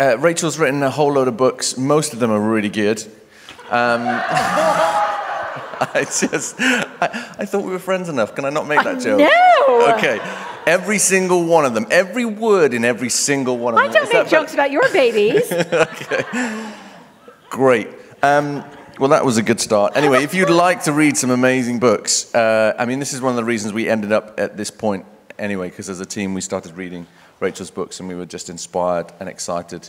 Uh, Rachel's written a whole load of books. Most of them are really good. Um, I just, I, I, thought we were friends enough. Can I not make that joke? No. Okay. Every single one of them, every word in every single one of I them. I don't make jokes about your babies. okay. Great. Um, well, that was a good start. Anyway, if you'd like to read some amazing books, uh, I mean, this is one of the reasons we ended up at this point anyway, because as a team we started reading Rachel's books and we were just inspired and excited.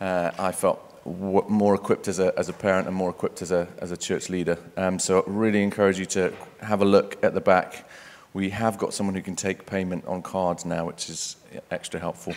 Uh, I felt more equipped as a, as a parent and more equipped as a, as a church leader. Um, so I really encourage you to have a look at the back. We have got someone who can take payment on cards now, which is extra helpful.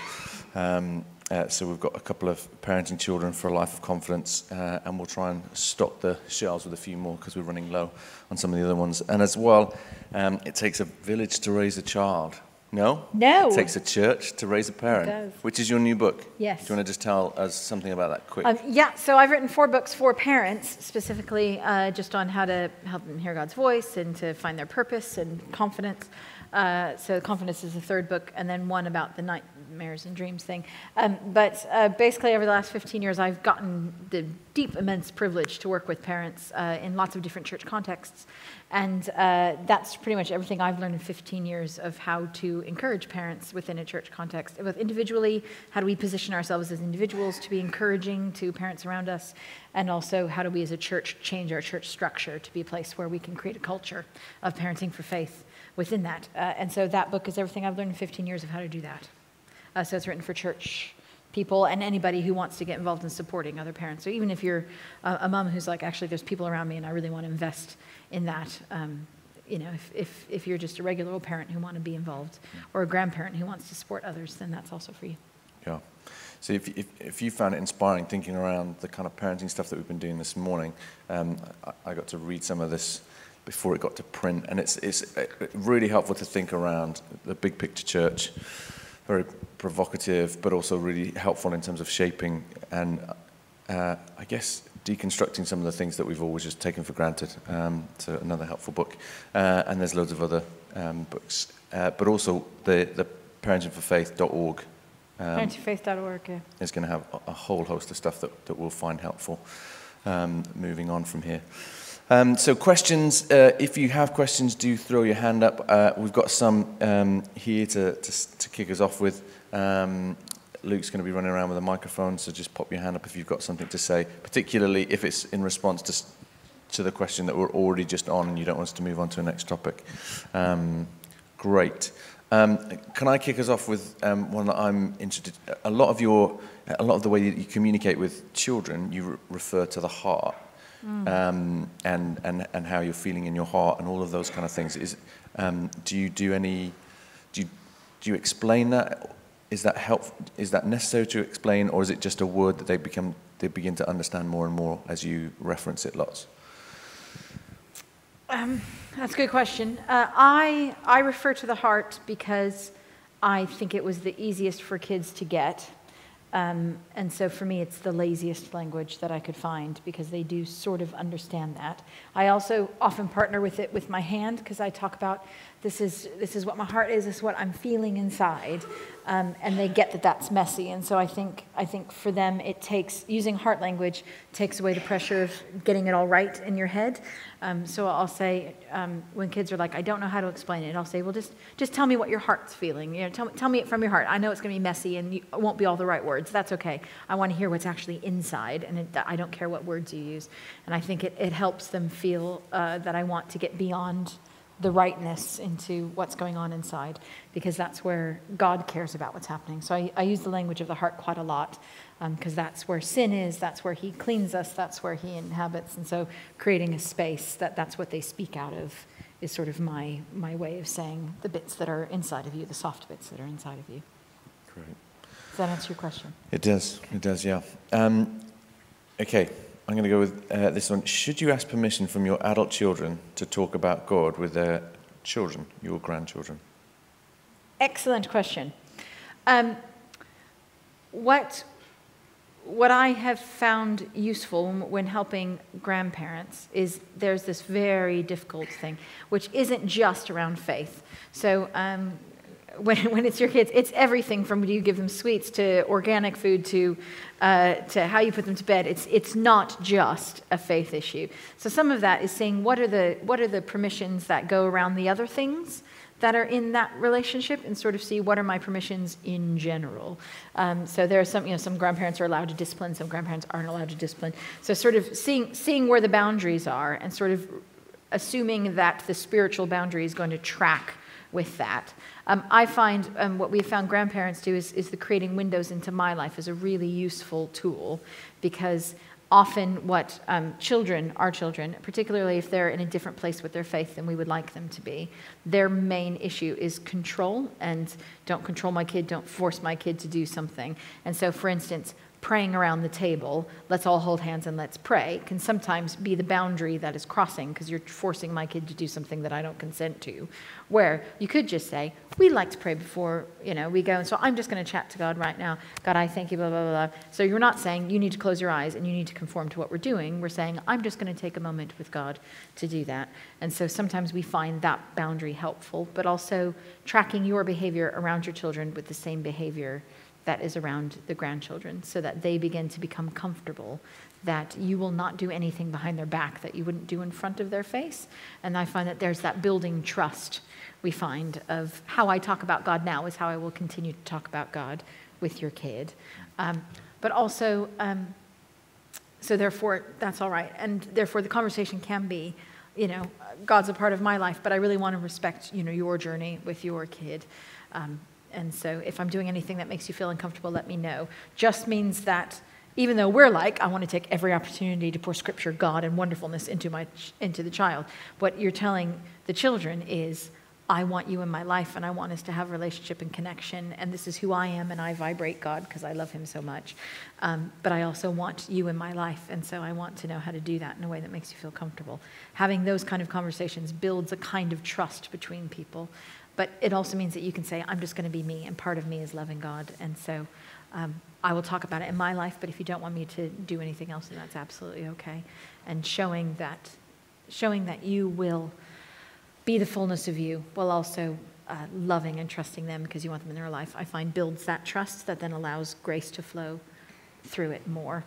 Um, uh, so we've got a couple of parenting children for a life of confidence, uh, and we'll try and stock the shelves with a few more because we're running low on some of the other ones. And as well, um, it takes a village to raise a child. No? No. It takes a church to raise a parent, which is your new book. Yes. Do you want to just tell us something about that quick? Um, yeah, so I've written four books for parents, specifically uh, just on how to help them hear God's voice and to find their purpose and confidence. Uh, so confidence is the third book, and then one about the nightmares and dreams thing. Um, but uh, basically, over the last 15 years, I've gotten the deep, immense privilege to work with parents uh, in lots of different church contexts. And uh, that's pretty much everything I've learned in 15 years of how to encourage parents within a church context. Both individually, how do we position ourselves as individuals to be encouraging to parents around us, and also how do we as a church change our church structure to be a place where we can create a culture of parenting for faith within that. Uh, and so that book is everything I've learned in 15 years of how to do that. Uh, so it's written for church people and anybody who wants to get involved in supporting other parents. So even if you're a, a mom who's like, actually, there's people around me and I really want to invest in that. Um, you know, if, if, if you're just a regular old parent who want to be involved or a grandparent who wants to support others, then that's also for you. Yeah. So if, if, if you found it inspiring thinking around the kind of parenting stuff that we've been doing this morning, um, I, I got to read some of this before it got to print. And it's, it's really helpful to think around the big picture church. Very provocative, but also really helpful in terms of shaping and, uh, I guess, deconstructing some of the things that we've always just taken for granted. Um, so another helpful book. Uh, and there's loads of other um, books. Uh, but also the, the parentingforfaith.org um, parentingforfaith.org yeah. is going to have a, whole host of stuff that, that we'll find helpful um, moving on from here. Um, so questions, uh, if you have questions, do throw your hand up. Uh, we've got some um, here to, to, to, kick us off with. Um, Luke's going to be running around with a microphone, so just pop your hand up if you've got something to say, particularly if it's in response to, to the question that we're already just on and you don't want us to move on to the next topic. Um, great. Um, can I kick us off with um, one that I'm interested A lot of your, a lot of the way that you communicate with children, you re- refer to the heart mm. um, and, and, and how you're feeling in your heart and all of those kind of things. Is, um, do you do any, do you, do you explain that? Is that help, is that necessary to explain or is it just a word that they become, they begin to understand more and more as you reference it lots? Um, that's a good question. Uh, I, I refer to the heart because I think it was the easiest for kids to get. Um, and so for me, it's the laziest language that I could find because they do sort of understand that. I also often partner with it with my hand because I talk about this is, this is what my heart is, this is what I'm feeling inside. Um, and they get that that's messy. And so I think, I think for them, it takes, using heart language takes away the pressure of getting it all right in your head. Um, so I'll say, um, when kids are like, I don't know how to explain it, I'll say, well, just, just tell me what your heart's feeling. You know, tell, tell me it from your heart. I know it's going to be messy and you, it won't be all the right words. That's okay. I want to hear what's actually inside, and it, I don't care what words you use. And I think it, it helps them feel uh, that I want to get beyond the rightness into what's going on inside, because that's where God cares about what's happening. So I, I use the language of the heart quite a lot, because um, that's where sin is, that's where He cleans us, that's where He inhabits. And so creating a space that that's what they speak out of is sort of my, my way of saying the bits that are inside of you, the soft bits that are inside of you. Great. Does that answer your question? It does. It does, yeah. Um, okay. I'm going to go with uh, this one. Should you ask permission from your adult children to talk about God with their children, your grandchildren? Excellent question. Um, what, what I have found useful when helping grandparents is there's this very difficult thing, which isn't just around faith. So, um, when, when it's your kids, it's everything from do you give them sweets to organic food to, uh, to how you put them to bed. It's, it's not just a faith issue. So some of that is saying what are, the, what are the permissions that go around the other things that are in that relationship and sort of see what are my permissions in general. Um, so there are some, you know, some grandparents are allowed to discipline, some grandparents aren't allowed to discipline. So sort of seeing, seeing where the boundaries are and sort of assuming that the spiritual boundary is going to track with that. Um, I find um, what we have found grandparents do is, is the creating windows into my life is a really useful tool because often what um, children, our children, particularly if they're in a different place with their faith than we would like them to be, their main issue is control and don't control my kid, don't force my kid to do something. And so, for instance, praying around the table, let's all hold hands and let's pray, can sometimes be the boundary that is crossing because you're forcing my kid to do something that I don't consent to. Where you could just say, we like to pray before, you know, we go. And so I'm just going to chat to God right now. God, I thank you, blah, blah, blah, blah. So you're not saying you need to close your eyes and you need to conform to what we're doing. We're saying, I'm just going to take a moment with God to do that. And so sometimes we find that boundary helpful, but also tracking your behavior around your children with the same behavior that is around the grandchildren so that they begin to become comfortable that you will not do anything behind their back that you wouldn't do in front of their face. And I find that there's that building trust we find of how I talk about God now is how I will continue to talk about God with your kid. Um, but also, um, so therefore, that's all right. And therefore, the conversation can be, you know, God's a part of my life, but I really want to respect, you know, your journey with your kid. Um, and so if I'm doing anything that makes you feel uncomfortable, let me know. Just means that even though we're like, I want to take every opportunity to pour scripture, God, and wonderfulness into, my, into the child, what you're telling the children is, I want you in my life and I want us to have relationship and connection. And this is who I am and I vibrate God because I love him so much. Um, but I also want you in my life. And so I want to know how to do that in a way that makes you feel comfortable. Having those kind of conversations builds a kind of trust between people. But it also means that you can say, I'm just going to be me, and part of me is loving God. And so um, I will talk about it in my life, but if you don't want me to do anything else, then that's absolutely okay. And showing that, showing that you will be the fullness of you while also uh, loving and trusting them because you want them in their life, I find builds that trust that then allows grace to flow through it more.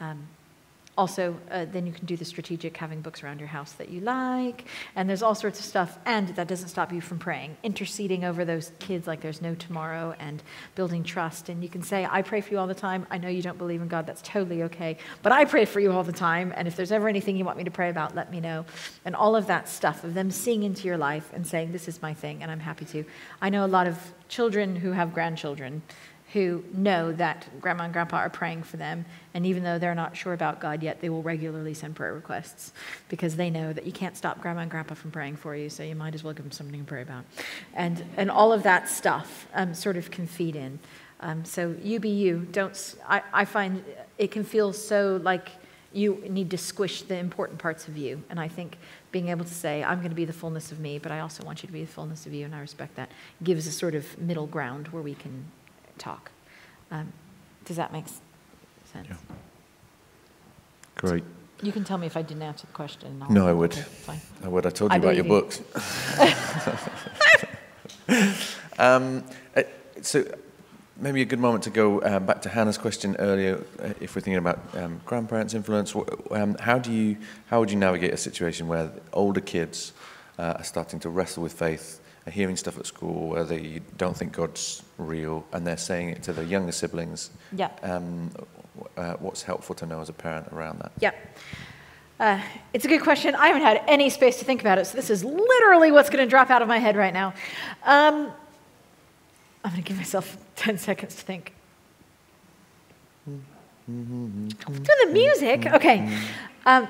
Um, also, uh, then you can do the strategic having books around your house that you like, and there's all sorts of stuff, and that doesn't stop you from praying, interceding over those kids like there's no tomorrow, and building trust. And you can say, I pray for you all the time. I know you don't believe in God, that's totally okay, but I pray for you all the time, and if there's ever anything you want me to pray about, let me know. And all of that stuff of them seeing into your life and saying, This is my thing, and I'm happy to. I know a lot of children who have grandchildren who know that grandma and grandpa are praying for them. And even though they're not sure about God yet, they will regularly send prayer requests because they know that you can't stop grandma and grandpa from praying for you, so you might as well give them something to pray about. And, and all of that stuff um, sort of can feed in. Um, so you be you. Don't, I, I find it can feel so like you need to squish the important parts of you. And I think being able to say, I'm going to be the fullness of me, but I also want you to be the fullness of you, and I respect that, gives a sort of middle ground where we can talk. Um, does that make sense? Yeah. Great. You can tell me if I didn't answer the question. I'll no, I would. Fine. I would. I told you I about your books. um, uh, so maybe a good moment to go uh, back to Hannah's question earlier. Uh, if we're thinking about um, grandparents' influence, um, how do you how would you navigate a situation where older kids uh, are starting to wrestle with faith are hearing stuff at school where they don't think God's real and they're saying it to their younger siblings. Yeah. Um, uh, what's helpful to know as a parent around that? Yeah. Uh, it's a good question. I haven't had any space to think about it, so this is literally what's going to drop out of my head right now. Um, I'm going to give myself 10 seconds to think. Do the music? Okay. Um,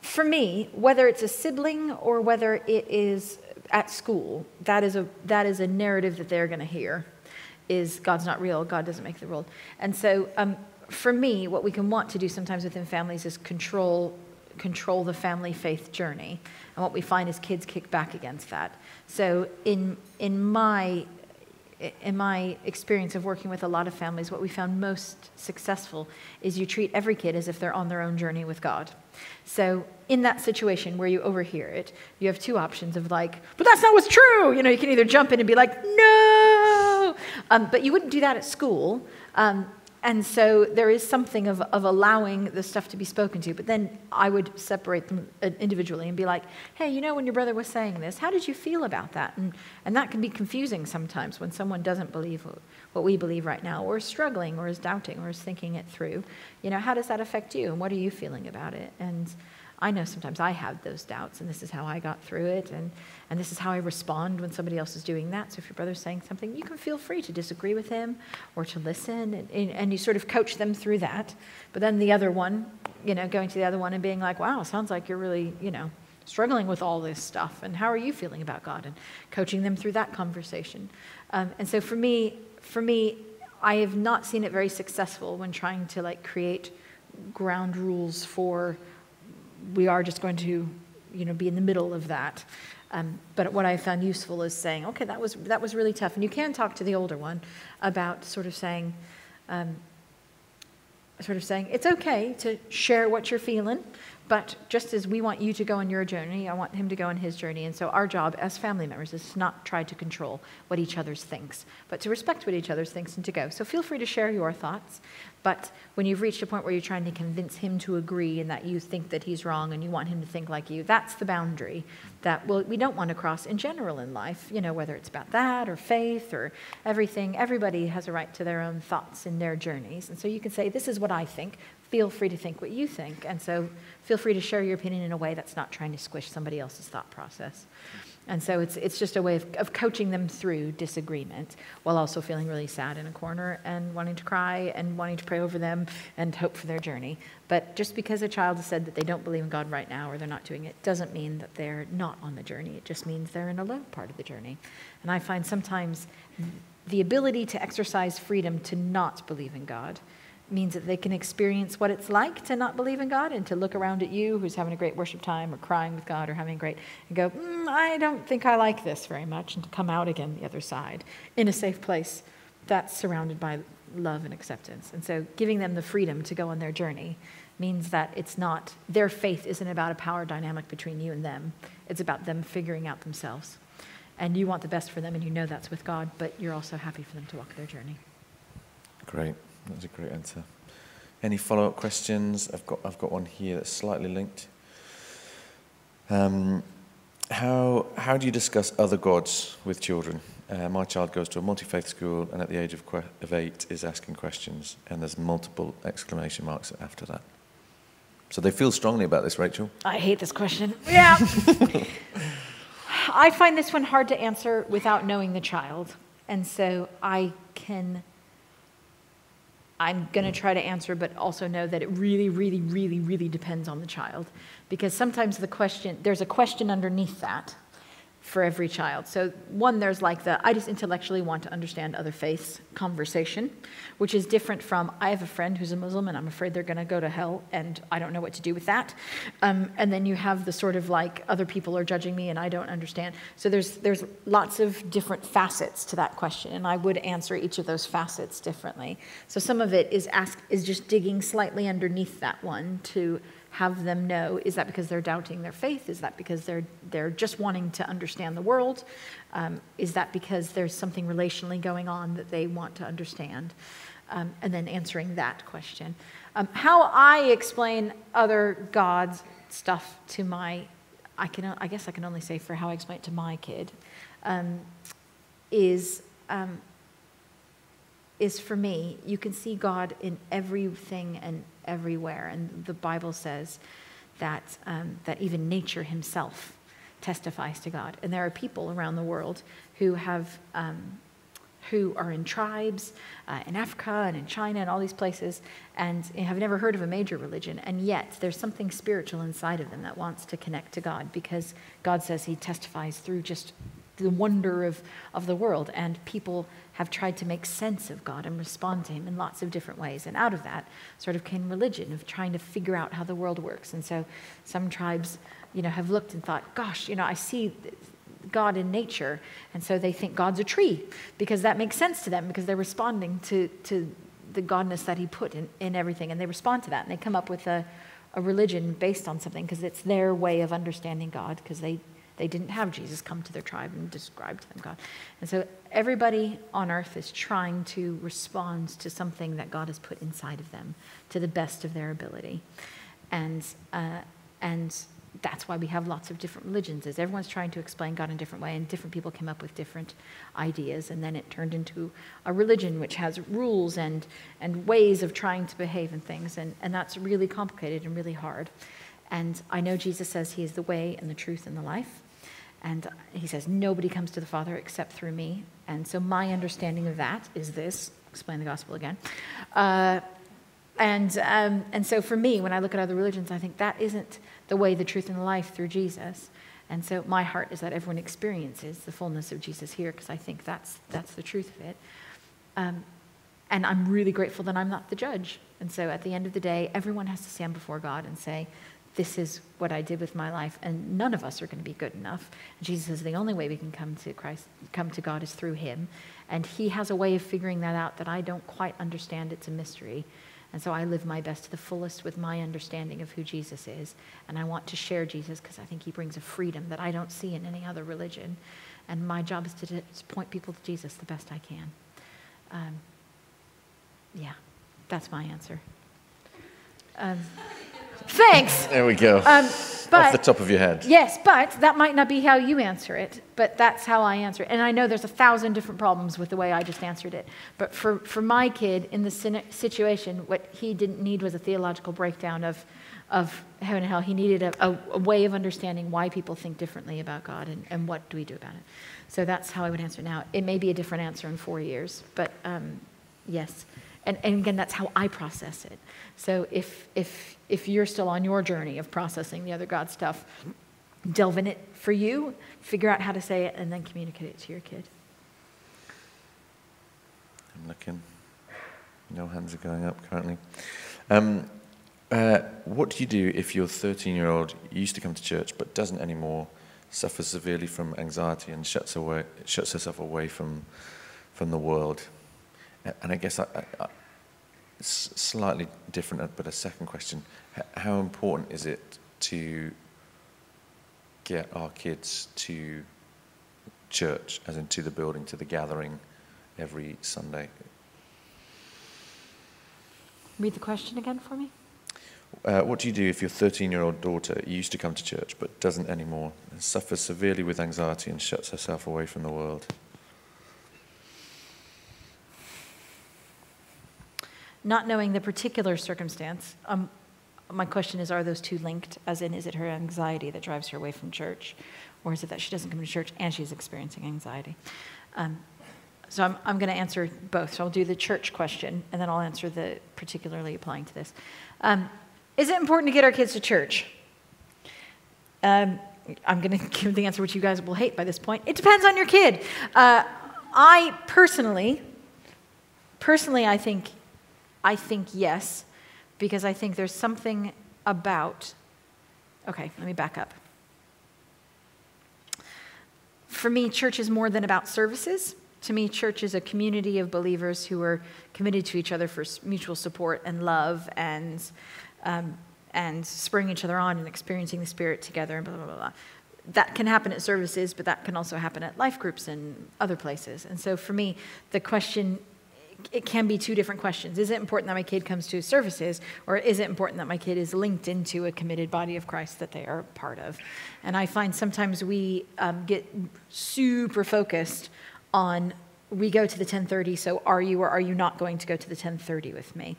for me, whether it's a sibling or whether it is at school, that is a, that is a narrative that they're going to hear is God's not real, God doesn't make the world. And so um, for me, what we can want to do sometimes within families is control, control the family faith journey. And what we find is kids kick back against that. So in, in my in my experience of working with a lot of families, what we found most successful is you treat every kid as if they're on their own journey with God. So, in that situation where you overhear it, you have two options of like, but that's not what's true. You know, you can either jump in and be like, no, Um, but you wouldn't do that at school. Um, and so there is something of, of allowing the stuff to be spoken to. But then I would separate them uh, individually and be like, hey, you know, when your brother was saying this, how did you feel about that? And, and that can be confusing sometimes when someone doesn't believe what, what we believe right now, or is struggling, or is doubting, or is thinking it through. You know, how does that affect you? And what are you feeling about it? And I know sometimes I have those doubts, and this is how I got through it, and, and this is how I respond when somebody else is doing that. So if your brother's saying something, you can feel free to disagree with him or to listen, and, and you sort of coach them through that. But then the other one, you know, going to the other one and being like, wow, sounds like you're really, you know, struggling with all this stuff, and how are you feeling about God? And coaching them through that conversation. Um, and so for me, for me, I have not seen it very successful when trying to like create ground rules for we are just going to, you know, be in the middle of that. Um, but what I found useful is saying, okay, that was that was really tough, and you can talk to the older one about sort of saying, um, sort of saying it's okay to share what you're feeling, but just as we want you to go on your journey, I want him to go on his journey. And so our job as family members is to not try to control what each other's thinks, but to respect what each other's thinks and to go. So feel free to share your thoughts. But when you've reached a point where you're trying to convince him to agree and that you think that he's wrong and you want him to think like you, that's the boundary that we don't want to cross in general in life, you know, whether it's about that or faith or everything. Everybody has a right to their own thoughts in their journeys. And so you can say, This is what I think. Feel free to think what you think. And so feel free to share your opinion in a way that's not trying to squish somebody else's thought process. And so it's, it's just a way of, of coaching them through disagreement while also feeling really sad in a corner and wanting to cry and wanting to pray over them and hope for their journey. But just because a child has said that they don't believe in God right now or they're not doing it doesn't mean that they're not on the journey. It just means they're in a low part of the journey. And I find sometimes the ability to exercise freedom to not believe in God means that they can experience what it's like to not believe in God and to look around at you who's having a great worship time or crying with God or having a great, and go, mm, I don't think I like this very much, and to come out again the other side in a safe place that's surrounded by love and acceptance. And so giving them the freedom to go on their journey means that it's not, their faith isn't about a power dynamic between you and them, it's about them figuring out themselves. And you want the best for them, and you know that's with God, but you're also happy for them to walk their journey. Great. That's a great answer. Any follow up questions? I've got, I've got one here that's slightly linked. Um, how, how do you discuss other gods with children? Uh, my child goes to a multi faith school and at the age of, que- of eight is asking questions, and there's multiple exclamation marks after that. So they feel strongly about this, Rachel? I hate this question. Yeah. I find this one hard to answer without knowing the child. And so I can I'm going to try to answer, but also know that it really, really, really, really depends on the child. Because sometimes the question, there's a question underneath that for every child. So, one, there's like the I just intellectually want to understand other faiths conversation, which is different from I have a friend who's a Muslim and I'm afraid they're going to go to hell and I don't know what to do with that. Um, and then you have the sort of like other people are judging me and I don't understand. So, there's, there's lots of different facets to that question, and I would answer each of those facets differently. So, some of it is, ask, is just digging slightly underneath that one to have them know is that because they're doubting their faith? Is that because they're, they're just wanting to understand the world? Um, is that because there's something relationally going on that they want to understand? Um, and then answering that question. Um, how I explain other gods stuff to my, I, can, I guess I can only say for how I explain it to my kid, um, is um, is for me, you can see God in everything and everywhere. And the Bible says that, um, that even nature himself testifies to God. And there are people around the world who have. Um, who are in tribes uh, in Africa and in China and all these places and have never heard of a major religion, and yet there's something spiritual inside of them that wants to connect to God because God says He testifies through just the wonder of, of the world, and people have tried to make sense of God and respond to Him in lots of different ways. And out of that sort of came religion, of trying to figure out how the world works. And so some tribes, you know, have looked and thought, gosh, you know, I see God in nature. And so they think God's a tree because that makes sense to them because they're responding to, to the godness that He put in, in everything. And they respond to that. And they come up with a, a religion based on something because it's their way of understanding God because they They didn't have Jesus come to their tribe and describe to them God. And so everybody on earth is trying to respond to something that God has put inside of them to the best of their ability. And, uh, and that's why we have lots of different religions is everyone's trying to explain god in a different way and different people came up with different ideas and then it turned into a religion which has rules and, and ways of trying to behave and things and, and that's really complicated and really hard and i know jesus says he is the way and the truth and the life and he says nobody comes to the father except through me and so my understanding of that is this explain the gospel again uh, and, um, and so for me, when I look at other religions, I think that isn't the way, the truth, and the life through Jesus. And so my heart is that everyone experiences the fullness of Jesus here because I think that's, that's the truth of it. Um, and I'm really grateful that I'm not the judge. And so at the end of the day, everyone has to stand before God and say, This is what I did with my life. And none of us are going to be good enough. Jesus says the only way we can come to Christ, come to God is through Him. And He has a way of figuring that out that I don't quite understand. It's a mystery. And so I live my best to the fullest with my understanding of who Jesus is. And I want to share Jesus because I think he brings a freedom that I don't see in any other religion. And my job is to, to point people to Jesus the best I can. Um, yeah, that's my answer. Um, thanks. There we go. Um, but, Off the top of your head. Yes, but that might not be how you answer it, but that's how I answer it. And I know there's a thousand different problems with the way I just answered it. But for, for my kid in the situation, what he didn't need was a theological breakdown of, of heaven and hell. He needed a, a, a way of understanding why people think differently about God and, and what do we do about it. So that's how I would answer now. It may be a different answer in four years, but um, yes. And, and again, that's how I process it. So if, if, if you're still on your journey of processing the other God stuff, delve in it for you, figure out how to say it, and then communicate it to your kid. I'm looking. No hands are going up currently. Um, uh, what do you do if your 13 year old used to come to church but doesn't anymore, suffers severely from anxiety and shuts, away, shuts herself away from, from the world? And I guess I, I, slightly different, but a second question. How important is it to get our kids to church, as in to the building, to the gathering every Sunday? Read the question again for me. Uh, what do you do if your 13 year old daughter used to come to church but doesn't anymore, and suffers severely with anxiety and shuts herself away from the world? Not knowing the particular circumstance, um, my question is are those two linked? As in, is it her anxiety that drives her away from church? Or is it that she doesn't come to church and she's experiencing anxiety? Um, so I'm, I'm going to answer both. So I'll do the church question and then I'll answer the particularly applying to this. Um, is it important to get our kids to church? Um, I'm going to give the answer which you guys will hate by this point. It depends on your kid. Uh, I personally, personally, I think I think yes, because I think there's something about. Okay, let me back up. For me, church is more than about services. To me, church is a community of believers who are committed to each other for mutual support and love and, um, and spurring each other on and experiencing the Spirit together and blah, blah, blah, blah. That can happen at services, but that can also happen at life groups and other places. And so for me, the question it can be two different questions. Is it important that my kid comes to services, or is it important that my kid is linked into a committed body of Christ that they are part of? And I find sometimes we um, get super focused on we go to the 1030 so are you or are you not going to go to the 1030 with me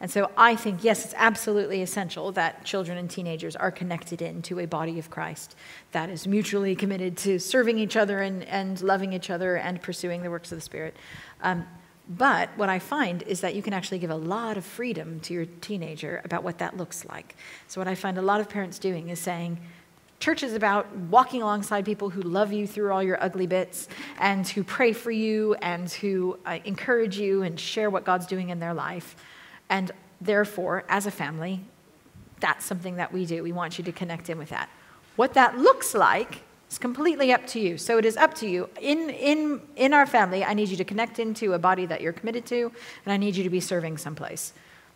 and so i think yes it's absolutely essential that children and teenagers are connected into a body of christ that is mutually committed to serving each other and, and loving each other and pursuing the works of the spirit um, but what I find is that you can actually give a lot of freedom to your teenager about what that looks like. So, what I find a lot of parents doing is saying, Church is about walking alongside people who love you through all your ugly bits and who pray for you and who uh, encourage you and share what God's doing in their life. And therefore, as a family, that's something that we do. We want you to connect in with that. What that looks like it's completely up to you. So it is up to you. In, in, in our family, I need you to connect into a body that you're committed to, and I need you to be serving someplace.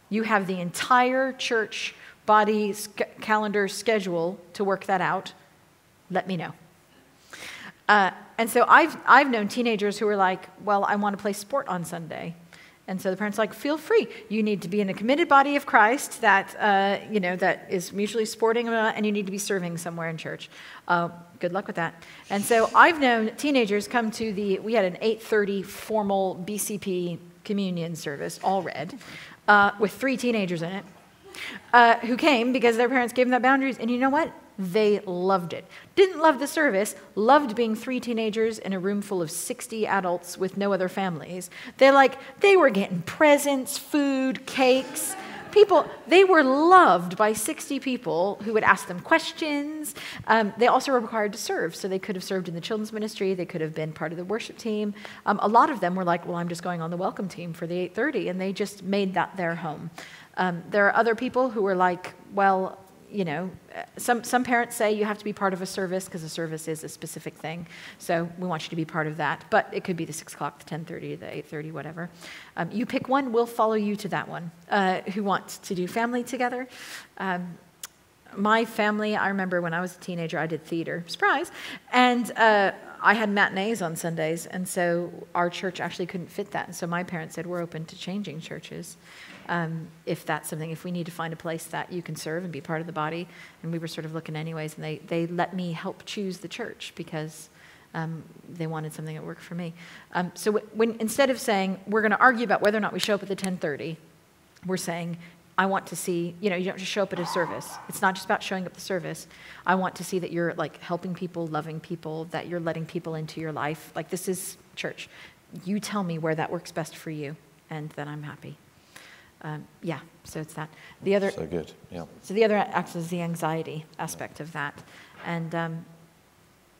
You have the entire church body calendar schedule to work that out. Let me know. Uh, and so I've, I've known teenagers who are like, well, I want to play sport on Sunday. And so the parents are like, feel free. You need to be in a committed body of Christ that, uh, you know, that is mutually sporting, uh, and you need to be serving somewhere in church. Uh, good luck with that. And so I've known teenagers come to the, we had an 8.30 formal BCP communion service, all red, uh, with three teenagers in it, uh, who came because their parents gave them that boundaries. And you know what? They loved it. Didn't love the service, loved being three teenagers in a room full of 60 adults with no other families. They're like, they were getting presents, food, cakes. People, they were loved by 60 people who would ask them questions. Um, they also were required to serve, so they could have served in the children's ministry. They could have been part of the worship team. Um, a lot of them were like, "Well, I'm just going on the welcome team for the 8:30," and they just made that their home. Um, there are other people who were like, "Well, you know, some, some parents say you have to be part of a service because a service is a specific thing. So we want you to be part of that. But it could be the 6 o'clock, the 10.30, the 8.30, whatever. Um, you pick one, we'll follow you to that one. Uh, who wants to do family together? Um, my family, I remember when I was a teenager, I did theater. Surprise. And uh, I had matinees on Sundays, and so our church actually couldn't fit that. And so my parents said, We're open to changing churches um, if that's something, if we need to find a place that you can serve and be part of the body. And we were sort of looking anyways, and they, they let me help choose the church because um, they wanted something that worked for me. Um, so when, instead of saying, we're going to argue about whether or not we show up at the 1030, we're saying, I want to see, you know, you don't just show up at a service. It's not just about showing up the service. I want to see that you're like helping people, loving people, that you're letting people into your life. Like this is church. You tell me where that works best for you, and then I'm happy. Um, yeah, so it's that. The other, so good, yeah. So the other aspect is the anxiety aspect of that, and um,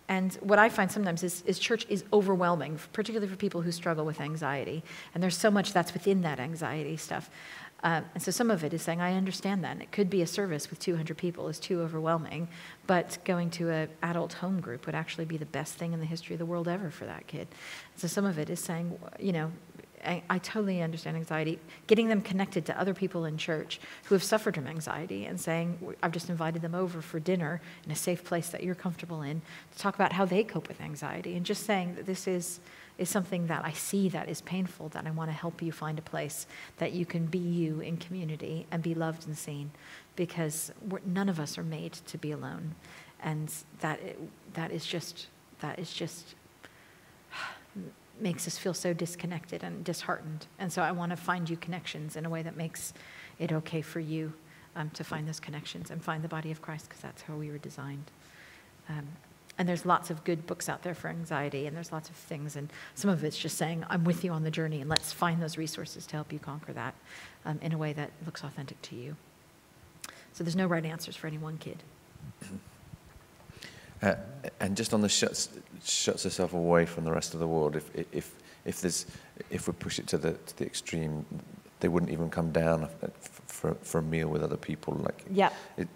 and what I find sometimes is, is church is overwhelming, particularly for people who struggle with anxiety, and there's so much that's within that anxiety stuff. Uh, and so some of it is saying, I understand that. And it could be a service with 200 people is too overwhelming, but going to an adult home group would actually be the best thing in the history of the world ever for that kid. So some of it is saying, you know, I, I, totally understand anxiety. Getting them connected to other people in church who have suffered from anxiety and saying, I've just invited them over for dinner in a safe place that you're comfortable in to talk about how they cope with anxiety. And just saying that this is, is something that I see that is painful, that I want to help you find a place that you can be you in community and be loved and seen because none of us are made to be alone. And that, that is just, that is just makes us feel so disconnected and disheartened. And so I want to find you connections in a way that makes it okay for you um, to find those connections and find the body of Christ because that's how we were designed. Um, and there's lots of good books out there for anxiety, and there's lots of things. And some of it's just saying, I'm with you on the journey, and let's find those resources to help you conquer that um, in a way that looks authentic to you. So there's no right answers for any one kid. Uh, and just on the shuts, shuts herself away from the rest of the world. If, if, if, there's, if we push it to the, to the extreme, they wouldn't even come down for, for a meal with other people. Like, yeah. It,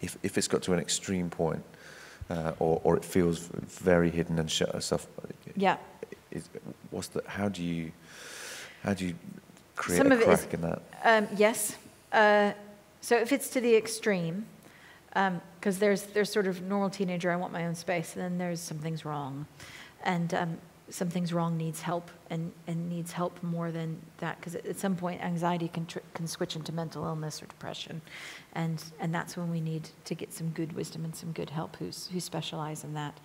if, if it's got to an extreme point, uh, or, or it feels very hidden and shut herself. Yeah. Is, what's the, how do you, how do you create Some a crack is, in that? Um, yes. Uh, so if it's to the extreme, because um, there's there's sort of normal teenager, I want my own space, and then there's something's wrong, and um, something's wrong needs help and, and needs help more than that because at some point anxiety can, tr- can switch into mental illness or depression. And, and that's when we need to get some good wisdom and some good help who's, who specialize in that.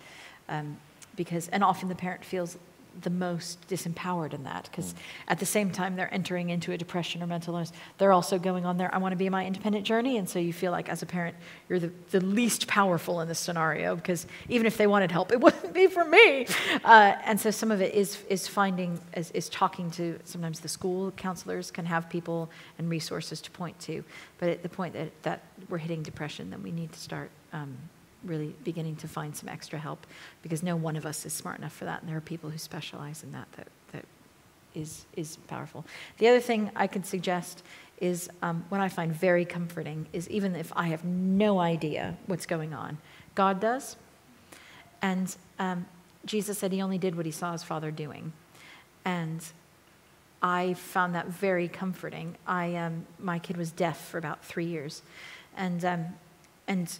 Um, because and often the parent feels the most disempowered in that because mm. at the same time they're entering into a depression or mental illness they're also going on their i want to be my independent journey and so you feel like as a parent you're the, the least powerful in this scenario because even if they wanted help it wouldn't be for me uh, and so some of it is is finding is, is talking to sometimes the school counselors can have people and resources to point to but at the point that, that we're hitting depression then we need to start um, really beginning to find some extra help because no one of us is smart enough for that, and there are people who specialize in that that, that is, is powerful. The other thing I could suggest is um, what I find very comforting is even if I have no idea what's going on, God does. And um, Jesus said he only did what he saw his father doing. And I found that very comforting. I, um, my kid was deaf for about three years. And, um, and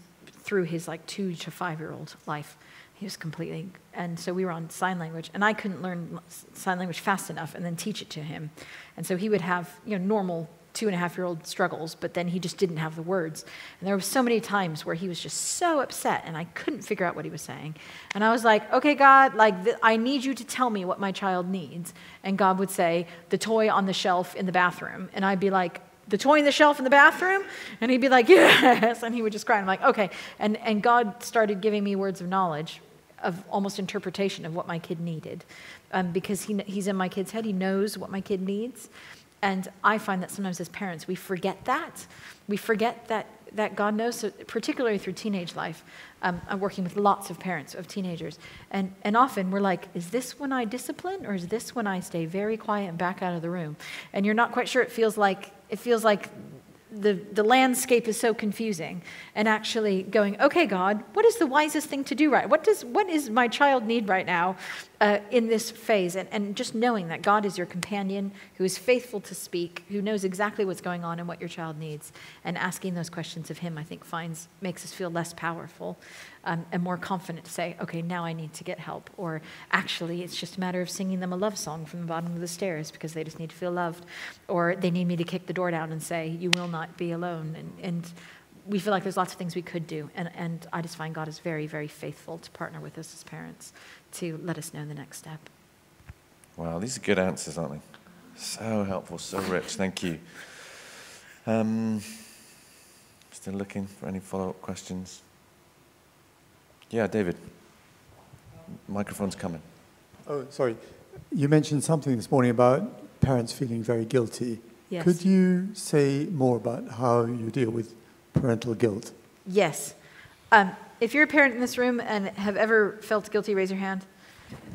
through his like two to five year old life. He was completely, and so we were on sign language, and I couldn't learn sign language fast enough and then teach it to him. And so he would have, you know, normal two and a half year old struggles, but then he just didn't have the words. And there were so many times where he was just so upset and I couldn't figure out what he was saying. And I was like, okay, God, like, th- I need you to tell me what my child needs. And God would say, the toy on the shelf in the bathroom. And I'd be like, the toy in the shelf in the bathroom? And he'd be like, yes. And he would just cry. I'm like, okay. And, and God started giving me words of knowledge of almost interpretation of what my kid needed um, because he, he's in my kid's head. He knows what my kid needs. And I find that sometimes as parents, we forget that. We forget that, that God knows, so particularly through teenage life. Um, I'm working with lots of parents of teenagers. And, and often we're like, is this when I discipline or is this when I stay very quiet and back out of the room? And you're not quite sure. It feels like, it feels like the, the landscape is so confusing and actually going okay god what is the wisest thing to do right? What does what is my child need right now uh, in this phase and, and just knowing that god is your companion who is faithful to speak who knows exactly what's going on and what your child needs and asking those questions of him i think finds makes us feel less powerful um, and more confident to say, okay, now I need to get help. Or actually, it's just a matter of singing them a love song from the bottom of the stairs because they just need to feel loved. Or they need me to kick the door down and say, you will not be alone. And, and we feel like there's lots of things we could do. And, and I just find God is very, very faithful to partner with us as parents to let us know the next step. Wow, these are good answers, aren't they? So helpful, so rich. Thank you. Um, still looking for any follow up questions? Yeah, David. Microphone's coming. Oh, sorry. You mentioned something this morning about parents feeling very guilty. Yes. Could you say more about how you deal with parental guilt? Yes. Um, if you're a parent in this room and have ever felt guilty, raise your hand.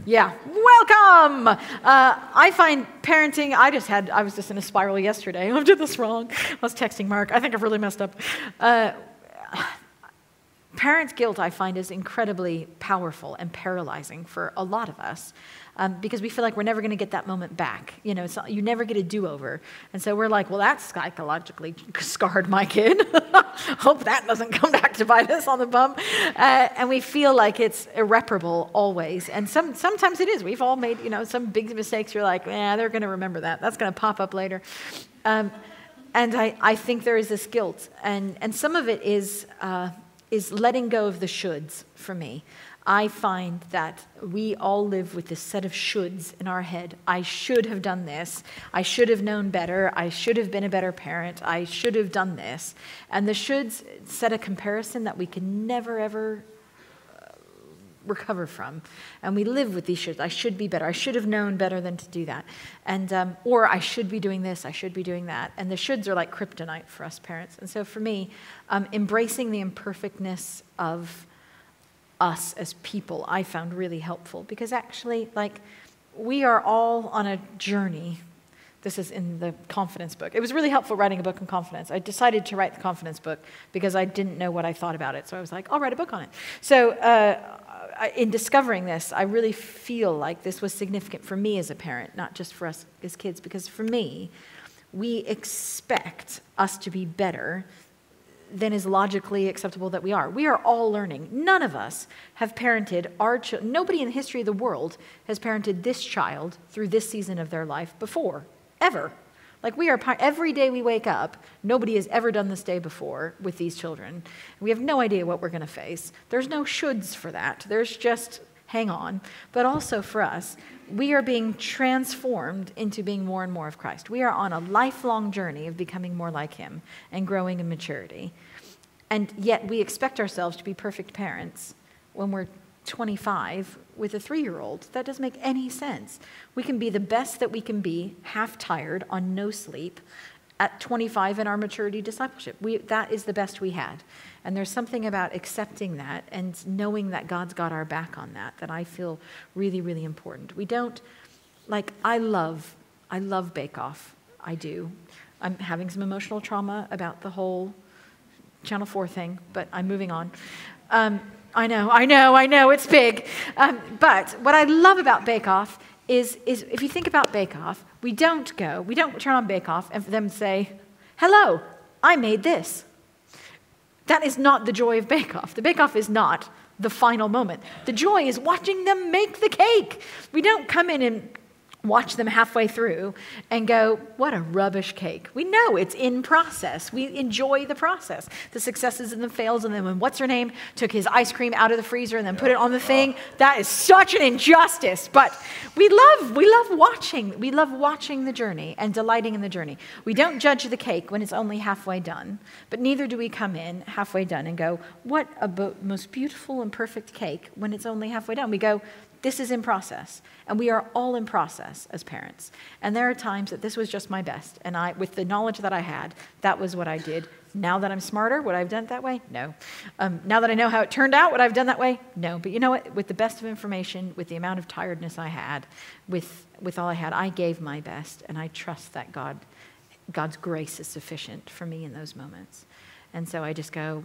Yeah, welcome. Uh, I find parenting. I just had. I was just in a spiral yesterday. I did this wrong. I was texting Mark. I think I've really messed up. Uh, Parents' guilt, I find, is incredibly powerful and paralyzing for a lot of us um, because we feel like we're never going to get that moment back. You know, you never get a do over. And so we're like, well, that's psychologically scarred my kid. Hope that doesn't come back to bite us on the bum. Uh, and we feel like it's irreparable always. And some, sometimes it is. We've all made, you know, some big mistakes. You're like, yeah, they're going to remember that. That's going to pop up later. Um, and I, I think there is this guilt. And, and some of it is. Uh, is letting go of the shoulds for me. I find that we all live with this set of shoulds in our head. I should have done this. I should have known better. I should have been a better parent. I should have done this. And the shoulds set a comparison that we can never, ever recover from. And we live with these shoulds. I should be better. I should have known better than to do that. And, um, or I should be doing this. I should be doing that. And the shoulds are like kryptonite for us parents. And so for me, um, embracing the imperfectness of us as people, I found really helpful because actually, like, we are all on a journey this is in the confidence book. It was really helpful writing a book on confidence. I decided to write the confidence book because I didn't know what I thought about it. So I was like, I'll write a book on it. So uh, in discovering this, I really feel like this was significant for me as a parent, not just for us as kids, because for me, we expect us to be better than is logically acceptable that we are. We are all learning. None of us have parented our children. Nobody in the history of the world has parented this child through this season of their life before, ever. Like we are, every day we wake up, nobody has ever done this day before with these children. We have no idea what we're going to face. There's no shoulds for that. There's just hang on. But also for us, we are being transformed into being more and more of Christ. We are on a lifelong journey of becoming more like Him and growing in maturity. And yet we expect ourselves to be perfect parents when we're 25 with a three year old. That doesn't make any sense. We can be the best that we can be, half tired, on no sleep, at 25 in our maturity discipleship. We, that is the best we had. And there's something about accepting that and knowing that God's got our back on that that I feel really, really important. We don't, like, I love, I love Bake Off. I do. I'm having some emotional trauma about the whole Channel 4 thing, but I'm moving on. Um, I know, I know, I know, it's big. Um, but what I love about Bake Off is, is if you think about Bake Off, we don't go, we don't turn on Bake Off and for them say, hello, I made this. That is not the joy of Bake Off. The Bake Off is not the final moment. The joy is watching them make the cake. We don't come in and watch them halfway through and go, what a rubbish cake. We know it's in process. We enjoy the process, the successes and the fails. And then when what's her name took his ice cream out of the freezer and then put it on the thing, that is such an injustice. But we love, we love watching. We love watching the journey and delighting in the journey. We don't judge the cake when it's only halfway done, but neither do we come in halfway done and go, what a bo- most beautiful and perfect cake when it's only halfway done. We go, this is in process, and we are all in process as parents. And there are times that this was just my best, and I, with the knowledge that I had, that was what I did. Now that I'm smarter, would I have done it that way? No. Um, now that I know how it turned out, would I have done that way? No. But you know what? With the best of information, with the amount of tiredness I had, with, with all I had, I gave my best, and I trust that God, God's grace is sufficient for me in those moments. And so I just go,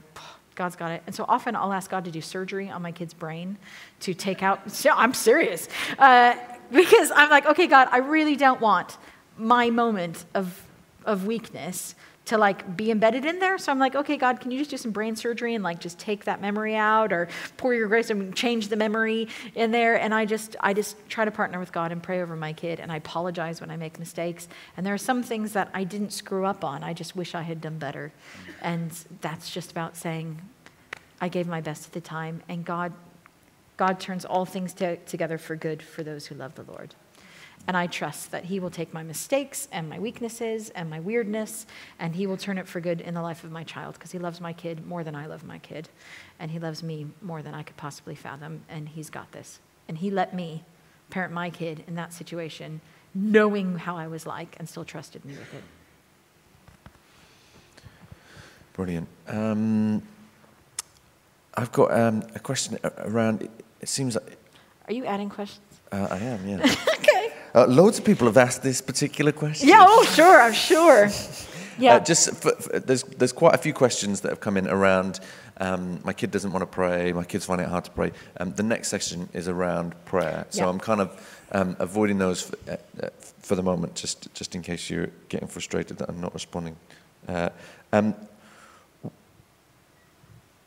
God's got it. And so often I'll ask God to do surgery on my kid's brain to take out, I'm serious. Uh, because I'm like, okay, God, I really don't want my moment of, of weakness to like be embedded in there. So I'm like, okay, God, can you just do some brain surgery and like just take that memory out or pour your grace and change the memory in there? And I just, I just try to partner with God and pray over my kid. And I apologize when I make mistakes. And there are some things that I didn't screw up on. I just wish I had done better. And that's just about saying, I gave my best at the time. And God, God turns all things to, together for good for those who love the Lord. And I trust that He will take my mistakes and my weaknesses and my weirdness, and He will turn it for good in the life of my child because He loves my kid more than I love my kid. And He loves me more than I could possibly fathom. And He's got this. And He let me parent my kid in that situation, knowing how I was like, and still trusted me with it. Brilliant. Um, I've got um, a question around. It seems like. Are you adding questions? Uh, I am, yeah. Uh, loads of people have asked this particular question. Yeah, oh, sure, I'm sure. Yeah. Uh, just for, for, there's there's quite a few questions that have come in around. Um, my kid doesn't want to pray. My kids find it hard to pray. Um, the next section is around prayer, so Yeah. I'm kind of um, avoiding those for, uh, uh, for the moment, just just in case you're getting frustrated that I'm not responding. Uh, um,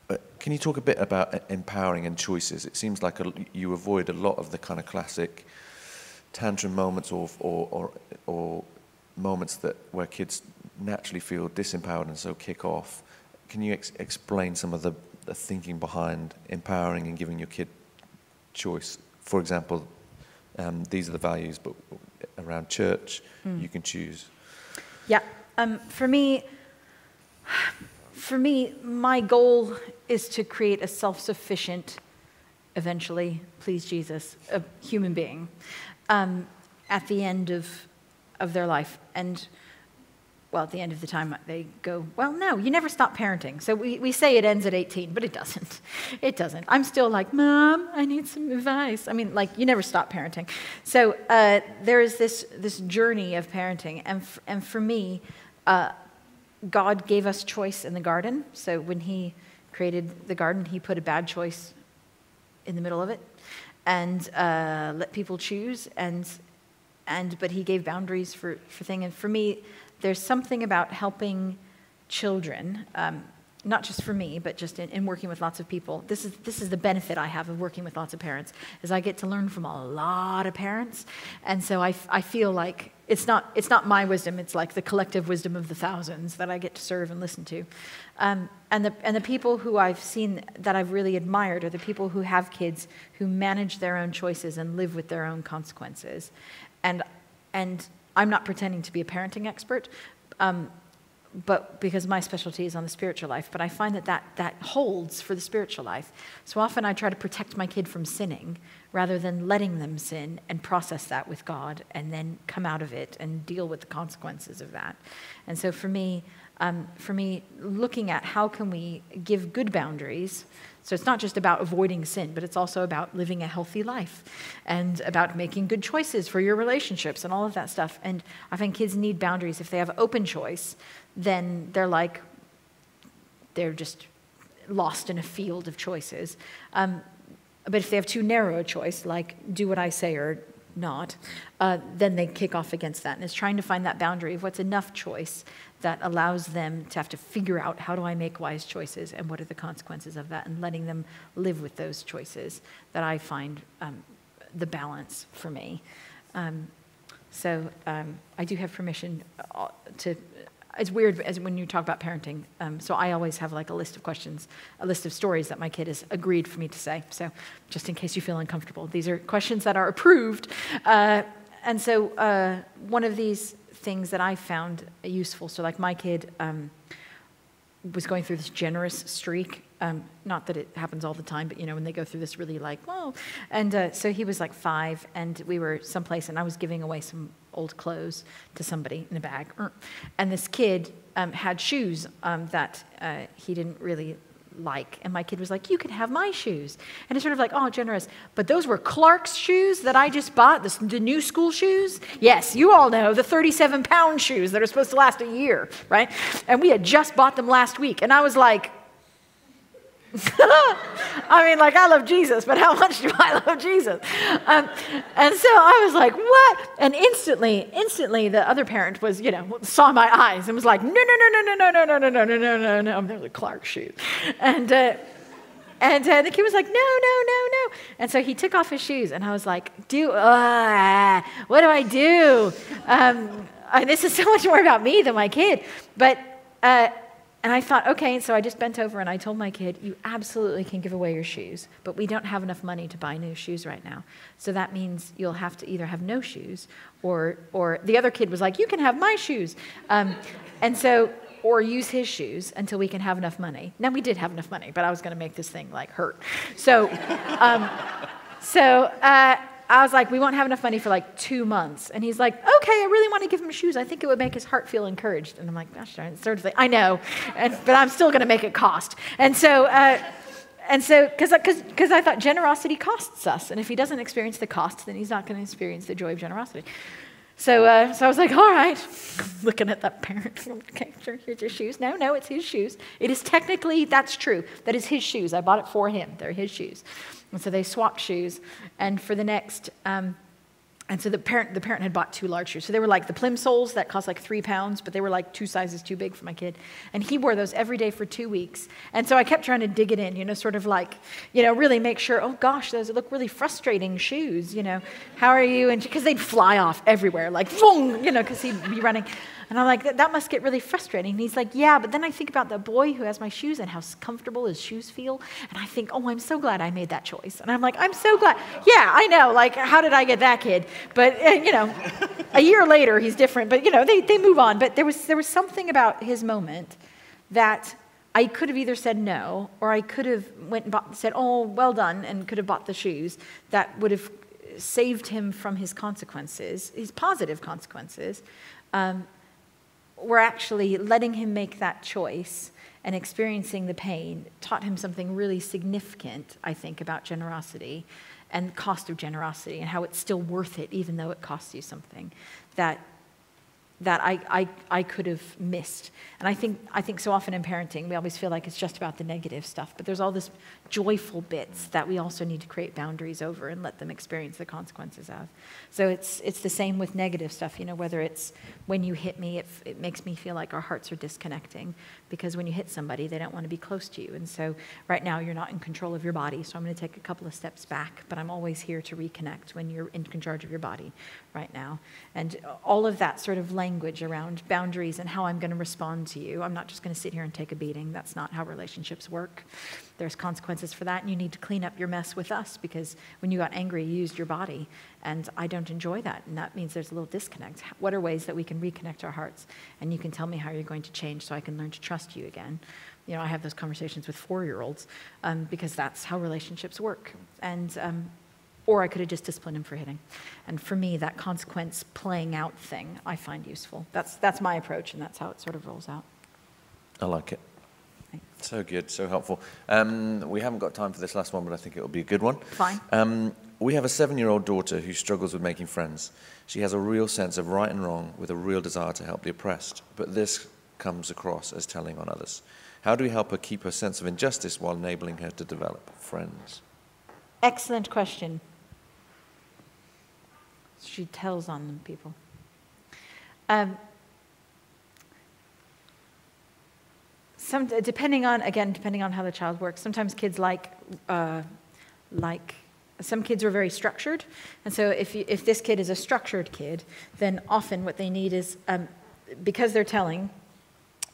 uh, Can you talk a bit about uh, empowering and choices? It seems like a, you avoid a lot of the kind of classic tantrum moments or, or, or, or moments that where kids naturally feel disempowered and so kick off. Can you ex- explain some of the, the thinking behind empowering and giving your kid choice? For example, um, these are the values, but around church, you can choose. Yeah. Um, for me, for me, my goal is to create a self-sufficient, eventually, please Jesus, a human being um, at the end of of their life and. Well, at the end of the time, they go, Well, no, you never stop parenting. So we, we say it ends at 18, but it doesn't. It doesn't. I'm still like, Mom, I need some advice. I mean, like, you never stop parenting. So uh, there is this, this journey of parenting. And, f- and for me, uh, God gave us choice in the garden. So when He created the garden, He put a bad choice in the middle of it and uh, let people choose. And, and, but He gave boundaries for, for thing. And for me, there's something about helping children, um, not just for me, but just in, in working with lots of people. This is, this is the benefit I have of working with lots of parents, is I get to learn from a lot of parents. And so I, I feel like it's not, it's not my wisdom, it's like the collective wisdom of the thousands that I get to serve and listen to. Um, and, the, and the people who I've seen that I've really admired are the people who have kids who manage their own choices and live with their own consequences. And, and I'm not pretending to be a parenting expert, um, but because my specialty is on the spiritual life, but I find that, that that holds for the spiritual life. So often I try to protect my kid from sinning rather than letting them sin and process that with God and then come out of it and deal with the consequences of that. And so for me, um, for me, looking at how can we give good boundaries. So it's not just about avoiding sin, but it's also about living a healthy life and about making good choices for your relationships and all of that stuff. And I think kids need boundaries. If they have open choice, then they're like, they're just lost in a field of choices. Um, but if they have too narrow a choice, like do what I say or not, uh, then they kick off against that. And it's trying to find that boundary of what's enough choice that allows them to have to figure out how do I make wise choices and what are the consequences of that, and letting them live with those choices that I find um, the balance for me. Um, so um, I do have permission uh, to. It's weird as when you talk about parenting. Um, so I always have like a list of questions, a list of stories that my kid has agreed for me to say. So just in case you feel uncomfortable, these are questions that are approved. Uh, and so uh, one of these things that I found useful. So like my kid um, was going through this generous streak. Um, not that it happens all the time, but you know when they go through this really like whoa. And uh, so he was like five, and we were someplace, and I was giving away some old clothes to somebody in a bag, and this kid um, had shoes um, that uh, he didn't really like. And my kid was like, You can have my shoes. And it's sort of like, Oh, generous. But those were Clarks shoes that I just bought, the, the new school shoes. Yes, you all know the 37 pound shoes that are supposed to last a year, right? And we had just bought them last week. And I was like, I mean, like, I love Jesus, but how much do I love Jesus? Um, and so I was like, what? And instantly, instantly, the other parent was, you know, saw my eyes and was like, no, no, no, no, no, no, no, no, no, no, no, no, no. They're the Clark shoes. And, uh, and uh, the kid was like, no, no, no, no. And so he took off his shoes, and I was like, do, uh, what do I do? Um, and this is so much more about me than my kid. But, uh, and I thought, okay, so I just bent over and I told my kid, you absolutely can give away your shoes, but we don't have enough money to buy new shoes right now. So that means you'll have to either have no shoes or, or the other kid was like, you can have my shoes. Um, and so, or use his shoes until we can have enough money. Now, we did have enough money, but I was going to make this thing like hurt. So, um, so, uh, I was like, we won't have enough money for like two months. And he's like, okay, I really want to give him shoes. I think it would make his heart feel encouraged. And I'm like, gosh darn, sort I know, and, but I'm still going to make it cost. And so, uh, and so, because I thought generosity costs us. And if he doesn't experience the cost, then he's not going to experience the joy of generosity. So, uh, so I was like, all right, looking at that parent. okay, sure, here's your shoes. No, no, it's his shoes. It is technically, that's true. That is his shoes. I bought it for him. They're his shoes. And so they swapped shoes. And for the next, um, and so the parent, the parent had bought two large shoes. So they were like the plimsolls that cost like three pounds, but they were like two sizes too big for my kid. And he wore those every day for two weeks. And so I kept trying to dig it in, you know, sort of like, you know, really make sure, oh gosh, those look really frustrating shoes, you know. How are you? And because they'd fly off everywhere, like, boom, you know, because he'd be running. And I'm like, that must get really frustrating. And he's like, yeah, but then I think about the boy who has my shoes and how comfortable his shoes feel. And I think, oh, I'm so glad I made that choice. And I'm like, I'm so glad. Yeah, I know. Like, how did I get that kid? But, uh, you know, a year later, he's different. But, you know, they, they move on. But there was, there was something about his moment that I could have either said no, or I could have went and bought, said, oh, well done, and could have bought the shoes that would have saved him from his consequences, his positive consequences. Um, we're actually letting him make that choice and experiencing the pain taught him something really significant, I think, about generosity and cost of generosity and how it's still worth it even though it costs you something. That that I, I, I could have missed. And I think, I think so often in parenting, we always feel like it's just about the negative stuff, but there's all this joyful bits that we also need to create boundaries over and let them experience the consequences of. So it's, it's the same with negative stuff, you know, whether it's when you hit me, it, it makes me feel like our hearts are disconnecting because when you hit somebody, they don't want to be close to you. And so right now, you're not in control of your body, so I'm going to take a couple of steps back, but I'm always here to reconnect when you're in charge of your body right now. And all of that sort of language around boundaries and how I'm going to respond to you. I'm not just going to sit here and take a beating. That's not how relationships work. There's consequences for that, and you need to clean up your mess with us because when you got angry, you used your body. And I don't enjoy that. And that means there's a little disconnect. What are ways that we can reconnect our hearts? And you can tell me how you're going to change so I can learn to trust you again. You know, I have those conversations with four year olds um, because that's how relationships work. And um, or I could have just disciplined him for hitting. And for me, that consequence playing out thing I find useful. That's, that's my approach, and that's how it sort of rolls out. I like it. So good, so helpful. Um, we haven't got time for this last one, but I think it will be a good one. Fine. Um, we have a seven year old daughter who struggles with making friends. She has a real sense of right and wrong with a real desire to help the oppressed, but this comes across as telling on others. How do we help her keep her sense of injustice while enabling her to develop friends? Excellent question. She tells on them people. Um, some, depending on, again, depending on how the child works, sometimes kids like, uh, like, some kids are very structured. And so if, you, if this kid is a structured kid, then often what they need is, um, because they're telling,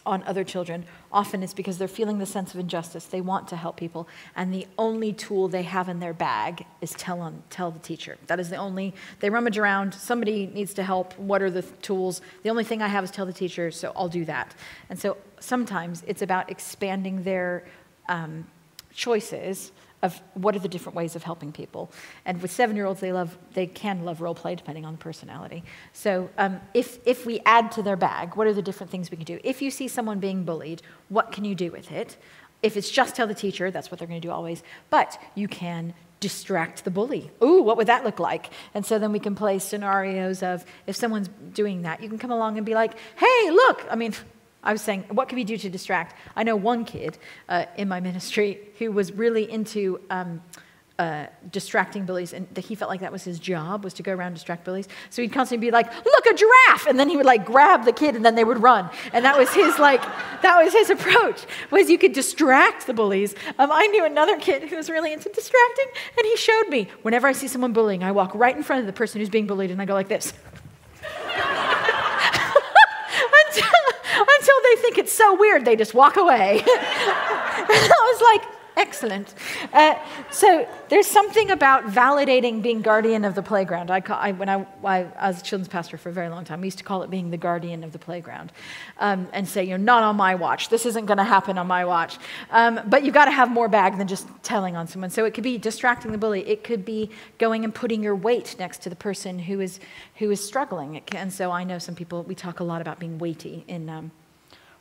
on other children, often it's because they're feeling the sense of injustice. They want to help people, and the only tool they have in their bag is tell on tell the teacher. That is the only. They rummage around. Somebody needs to help. What are the tools? The only thing I have is tell the teacher, so I'll do that. And so sometimes it's about expanding their um, choices of what are the different ways of helping people. And with seven-year-olds, they love they can love role play depending on the personality. So um, if if we add to their bag, what are the different things we can do? If you see someone being bullied, what can you do with it? If it's just tell the teacher, that's what they're going to do always. But you can distract the bully. Ooh, what would that look like? And so then we can play scenarios of if someone's doing that, you can come along and be like, hey, look, I mean, I was saying, what can we do to distract? I know one kid uh, in my ministry who was really into um, uh, distracting bullies, and he felt like that was his job, was to go around distract bullies. So he'd constantly be like, "Look, a giraffe!" And then he would like grab the kid, and then they would run. And that was his like, that was his approach. Was you could distract the bullies. Um, I knew another kid who was really into distracting, and he showed me. Whenever I see someone bullying, I walk right in front of the person who's being bullied, and I go like this. until they think it's so weird, they just walk away. I was like, excellent. Uh, so there's something about validating being guardian of the playground. I, call, I when I, I, was a children's pastor for a very long time, we used to call it being the guardian of the playground, um, and say, you're not on my watch. This isn't going to happen on my watch. Um, but you've got to have more bag than just telling on someone. So it could be distracting the bully. It could be going and putting your weight next to the person who is who is struggling. and so I know some people. We talk a lot about being weighty in. Um,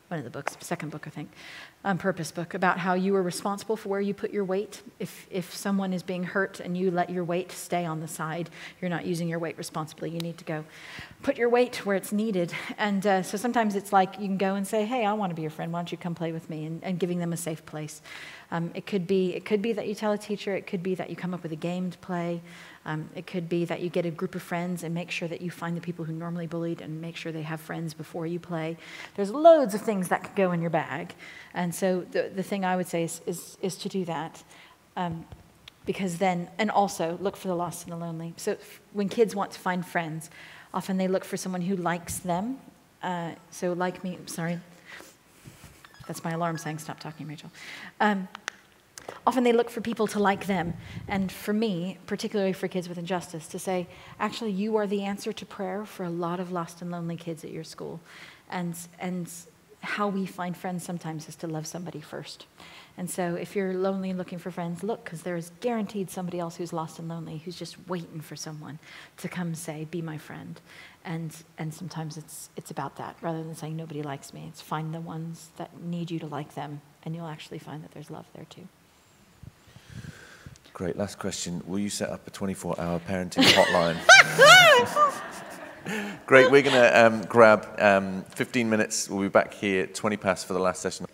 one of the books, second book, I think, um, purpose book, about how you are responsible for where you put your weight. If, if someone is being hurt and you let your weight stay on the side, you're not using your weight responsibly. You need to go put your weight where it's needed. And uh, so sometimes it's like you can go and say, hey, I want to be your friend. Why don't you come play with me? And, and giving them a safe place. Um, it, could be, it could be that you tell a teacher, it could be that you come up with a game to play. Um, it could be that you get a group of friends and make sure that you find the people who normally bullied and make sure they have friends before you play. There's loads of things that could go in your bag. And so the, the thing I would say is, is, is to do that. Um, because then, and also look for the lost and the lonely. So when kids want to find friends, often they look for someone who likes them. Uh, so, like me, sorry, that's my alarm saying stop talking, Rachel. Um, Often they look for people to like them. And for me, particularly for kids with injustice, to say, actually, you are the answer to prayer for a lot of lost and lonely kids at your school. And, and how we find friends sometimes is to love somebody first. And so if you're lonely and looking for friends, look, because there is guaranteed somebody else who's lost and lonely who's just waiting for someone to come say, be my friend. And, and sometimes it's, it's about that rather than saying nobody likes me. It's find the ones that need you to like them, and you'll actually find that there's love there too. Great. Last question. Will you set up a 24 hour parenting hotline? Great. We're going to um, grab um, 15 minutes. We'll be back here 20 past for the last session.